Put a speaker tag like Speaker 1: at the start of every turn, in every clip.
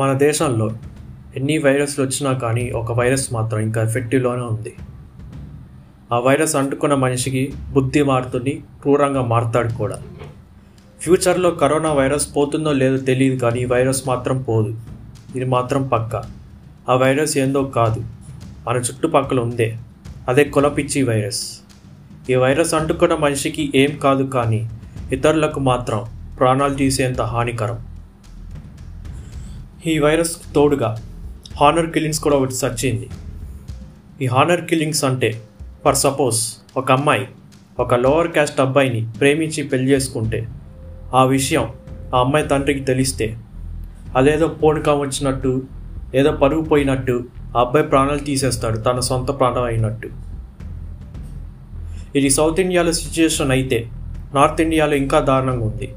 Speaker 1: మన దేశంలో ఎన్ని వైరస్లు వచ్చినా కానీ ఒక వైరస్ మాత్రం ఇంకా ఎఫెక్టివ్లోనే ఉంది. ఆ వైరస్ అంటుకున్న మనిషికి బుద్ధి మారుతుంది క్రూరంగా మారుతాడు కూడా. ఫ్యూచర్లో కరోనా వైరస్ పోతుందో లేదో తెలియదు కానీ ఈ వైరస్ మాత్రం పోదు. ఇది మాత్రం పక్క. ఆ వైరస్ ఏందో కాదు. మన చుట్టుపక్కల ఉందే. అదే కులపిచ్చి వైరస్. ఈ వైరస్ అంటుకున్న మనిషికి ఏం కాదు కానీ ఇతరులకు మాత్రం ప్రాణాలు తీసేంత హానికరం. ఈ వైరస్ తోడుగా హానర్ కిల్లింగ్స్ కూడా ఒకటి సచ్చింది ఈ హానర్ కిల్లింగ్స్ అంటే ఫర్ సపోజ్ ఒక అమ్మాయి ఒక లోవర్ క్యాస్ట్ అబ్బాయిని ప్రేమించి పెళ్ళి చేసుకుంటే ఆ విషయం ఆ అమ్మాయి తండ్రికి తెలిస్తే అదేదో పోనుకా వచ్చినట్టు ఏదో పరుగు పోయినట్టు ఆ అబ్బాయి ప్రాణాలు తీసేస్తాడు తన సొంత ప్రాణం అయినట్టు. ఇది సౌత్ ఇండియాలో సిచ్యుయేషన్ అయితే నార్త్ ఇండియాలో ఇంకా దారుణంగా ఉంది.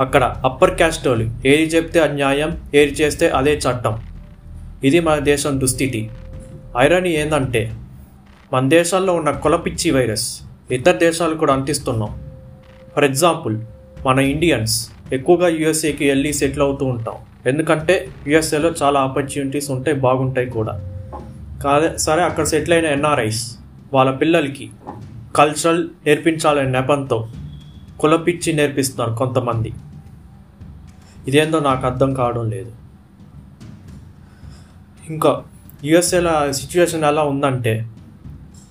Speaker 1: అక్కడ అప్పర్ క్యాస్ట్ వాళ్ళు ఏది చెప్తే అన్యాయం ఏది చేస్తే అదే చట్టం. ఇది మన దేశం దుస్థితి. ఐరనీ ఏందంటే మన దేశాల్లో ఉన్న కులపిచ్చి వైరస్ ఇతర దేశాలు కూడా అంటిస్తున్నాం. ఫర్ ఎగ్జాంపుల్ మన ఇండియన్స్ ఎక్కువగా యుఎస్ఏకి వెళ్ళి సెటిల్ అవుతూ ఉంటాం. ఎందుకంటే యుఎస్ఏలో చాలా ఆపర్చునిటీస్ ఉంటాయి బాగుంటాయి కూడా. కాదే సరే అక్కడ సెటిల్ అయిన ఎన్ఆర్ఐస్ వాళ్ళ పిల్లలకి కల్చరల్ నేర్పించాలనే నెపంతో కులపిచ్చి నేర్పిస్తున్నారు కొంతమంది. ఇదేందో నాకు అర్థం కావడం లేదు. ఇంకా యుఎస్ఏలో సిచ్యువేషన్ ఎలా ఉందంటే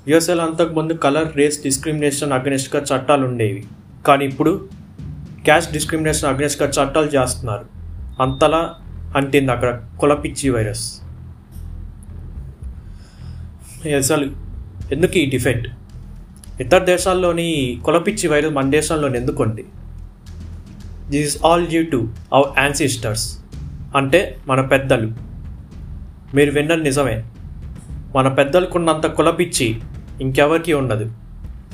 Speaker 1: యుఎస్ఏలో అంతకుముందు కలర్ రేస్ డిస్క్రిమినేషన్ అగ్నెస్ట్గా చట్టాలు ఉండేవి. కానీ ఇప్పుడు క్యాస్ట్ డిస్క్రిమినేషన్ అగ్నెస్ట్గా చట్టాలు చేస్తున్నారు. అంతలా అంటింది అక్కడ కులపిచ్చి వైరస్. అసలు ఎందుకు ఈ డిఫెక్ట్ ఇతర దేశాల్లోని కులపిచ్చి వైరస్ మన దేశంలోని ఎందుకు ఉంది? This is all due to our ancestors అంటే మన పెద్దలు. మీరు విన్నది నిజమే. మన పెద్దలకున్నంత కులపిచ్చి ఇంకెవరికి ఉండదు.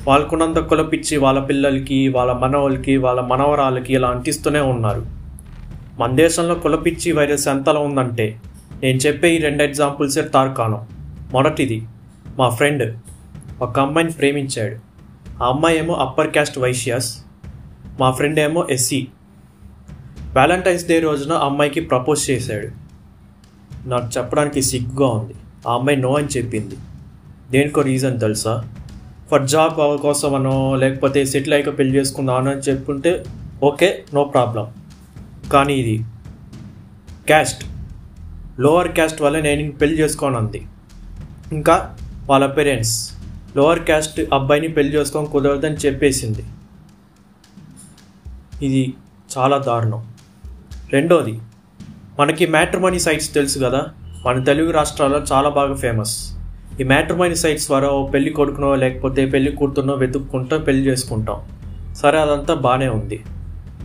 Speaker 1: వాళ్ళకున్నంత కులపిచ్చి వాళ్ళ పిల్లలకి వాళ్ళ మనవలకి వాళ్ళ మనవరాలకి ఇలా అంటిస్తూనే ఉన్నారు. మన దేశంలో కులపిచ్చి వైరస్ ఎంతలా ఉందంటే నేను చెప్పే ఈ రెండు ఎగ్జాంపుల్సే తార్కాణం. మొదటిది మా ఫ్రెండ్ ఒక అమ్మాయిని ప్రేమించాడు. ఆ అమ్మాయి ఏమో అప్పర్ క్యాస్ట్ వైశ్యాస్ మా ఫ్రెండ్ ఏమో ఎస్సీ. వ్యాలంటైన్స్ డే రోజున అమ్మాయికి ప్రపోజ్ చేశాడు. నాకు చెప్పడానికి సిగ్గుగా ఉంది. ఆ అమ్మాయి నో అని చెప్పింది. దేనికో రీజన్ తెలుసా? ఫర్ జాబ్ కోసమనో లేకపోతే సెటిల్ అయ్యాక పెళ్ళి చేసుకుందామని అని చెప్పుకుంటే ఓకే నో ప్రాబ్లం కానీ ఇది క్యాస్ట్ లోవర్ క్యాస్ట్ వల్ల నేను పెళ్ళి చేసుకోను అంది. ఇంకా వాళ్ళ పేరెంట్స్ లోవర్ క్యాస్ట్ అబ్బాయిని పెళ్ళి చేసుకొని కుదరదని చెప్పేసింది. ఇది చాలా దారుణం. రెండోది మనకి మ్యాట్రిమనీ సైట్స్ తెలుసు కదా? మన తెలుగు రాష్ట్రాల్లో చాలా బాగా ఫేమస్. ఈ మ్యాట్రిమోనీ సైట్స్ ద్వారా ఓ పెళ్ళి కొడుకునో లేకపోతే పెళ్ళి కూతురునో వెతుక్కుంటాం పెళ్ళి చేసుకుంటాం. సరే అదంతా బాగానే ఉంది.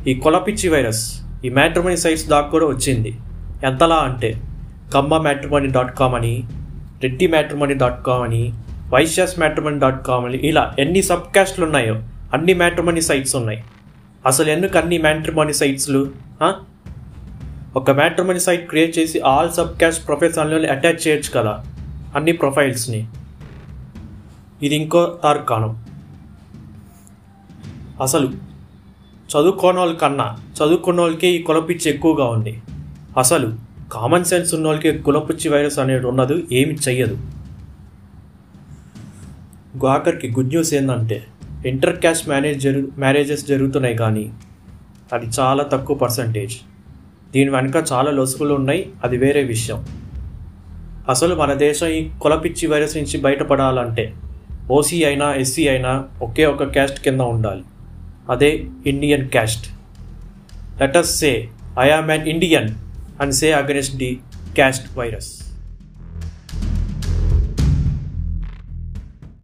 Speaker 1: ఈ కొలపిచ్చి వైరస్ ఈ మ్యాట్రిమోనీ సైట్స్ దాకా కూడా వచ్చింది. ఎంతలా అంటే కమ్మ మ్యాట్రిమనీ డాట్ కామ్ అని రెడ్డి మ్యాట్రిమోనీ డాట్ కామ్ అని వైశ్యాస్ మ్యాట్రిమనీ డాట్ కామ్ అని ఇలా ఎన్ని సబ్ క్యాస్ట్లు ఉన్నాయో అన్ని మ్యాట్రిమోనీ సైట్స్ ఉన్నాయి. అసలు ఎందుకు అన్ని మ్యాట్రిమోనీ సైట్స్లు ఒక మ్యాట్రిమనీ సైట్ క్రియేట్ చేసి ఆల్ సబ్ క్యాస్ట్ ప్రొఫైల్స్ అందులో అటాచ్ చేయొచ్చు కదా. అన్ని ప్రొఫైల్స్ని ఇది ఇంకో తార్కాణం అసలు చదువుకోని వాళ్ళ కన్నా చదువుకున్న వాళ్ళకే ఈ కులపిచ్చి ఎక్కువగా ఉంది. అసలు కామన్ సెన్స్ ఉన్న వాళ్ళకి కులపిచ్చి వైరస్ అనేది ఉన్నది ఏమి చెయ్యదు. ఆఖరికి గుడ్ న్యూస్ ఏంటంటే ఇంటర్ క్యాస్ట్ మ్యారేజ్ జరు మ్యారేజెస్ జరుగుతున్నాయి కానీ అది చాలా తక్కువ పర్సంటేజ్ దీని వెనుక చాలా లొసుగులు ఉన్నాయి. అది వేరే విషయం. అసలు మన దేశం ఈ కులపిచ్చి వైరస్ నుంచి బయటపడాలంటే ఓసీ అయినా ఎస్సీ అయినా ఒకే ఒక క్యాస్ట్ కింద ఉండాలి. అదే Indian caste. Let us say I am an Indian and say against the caste virus.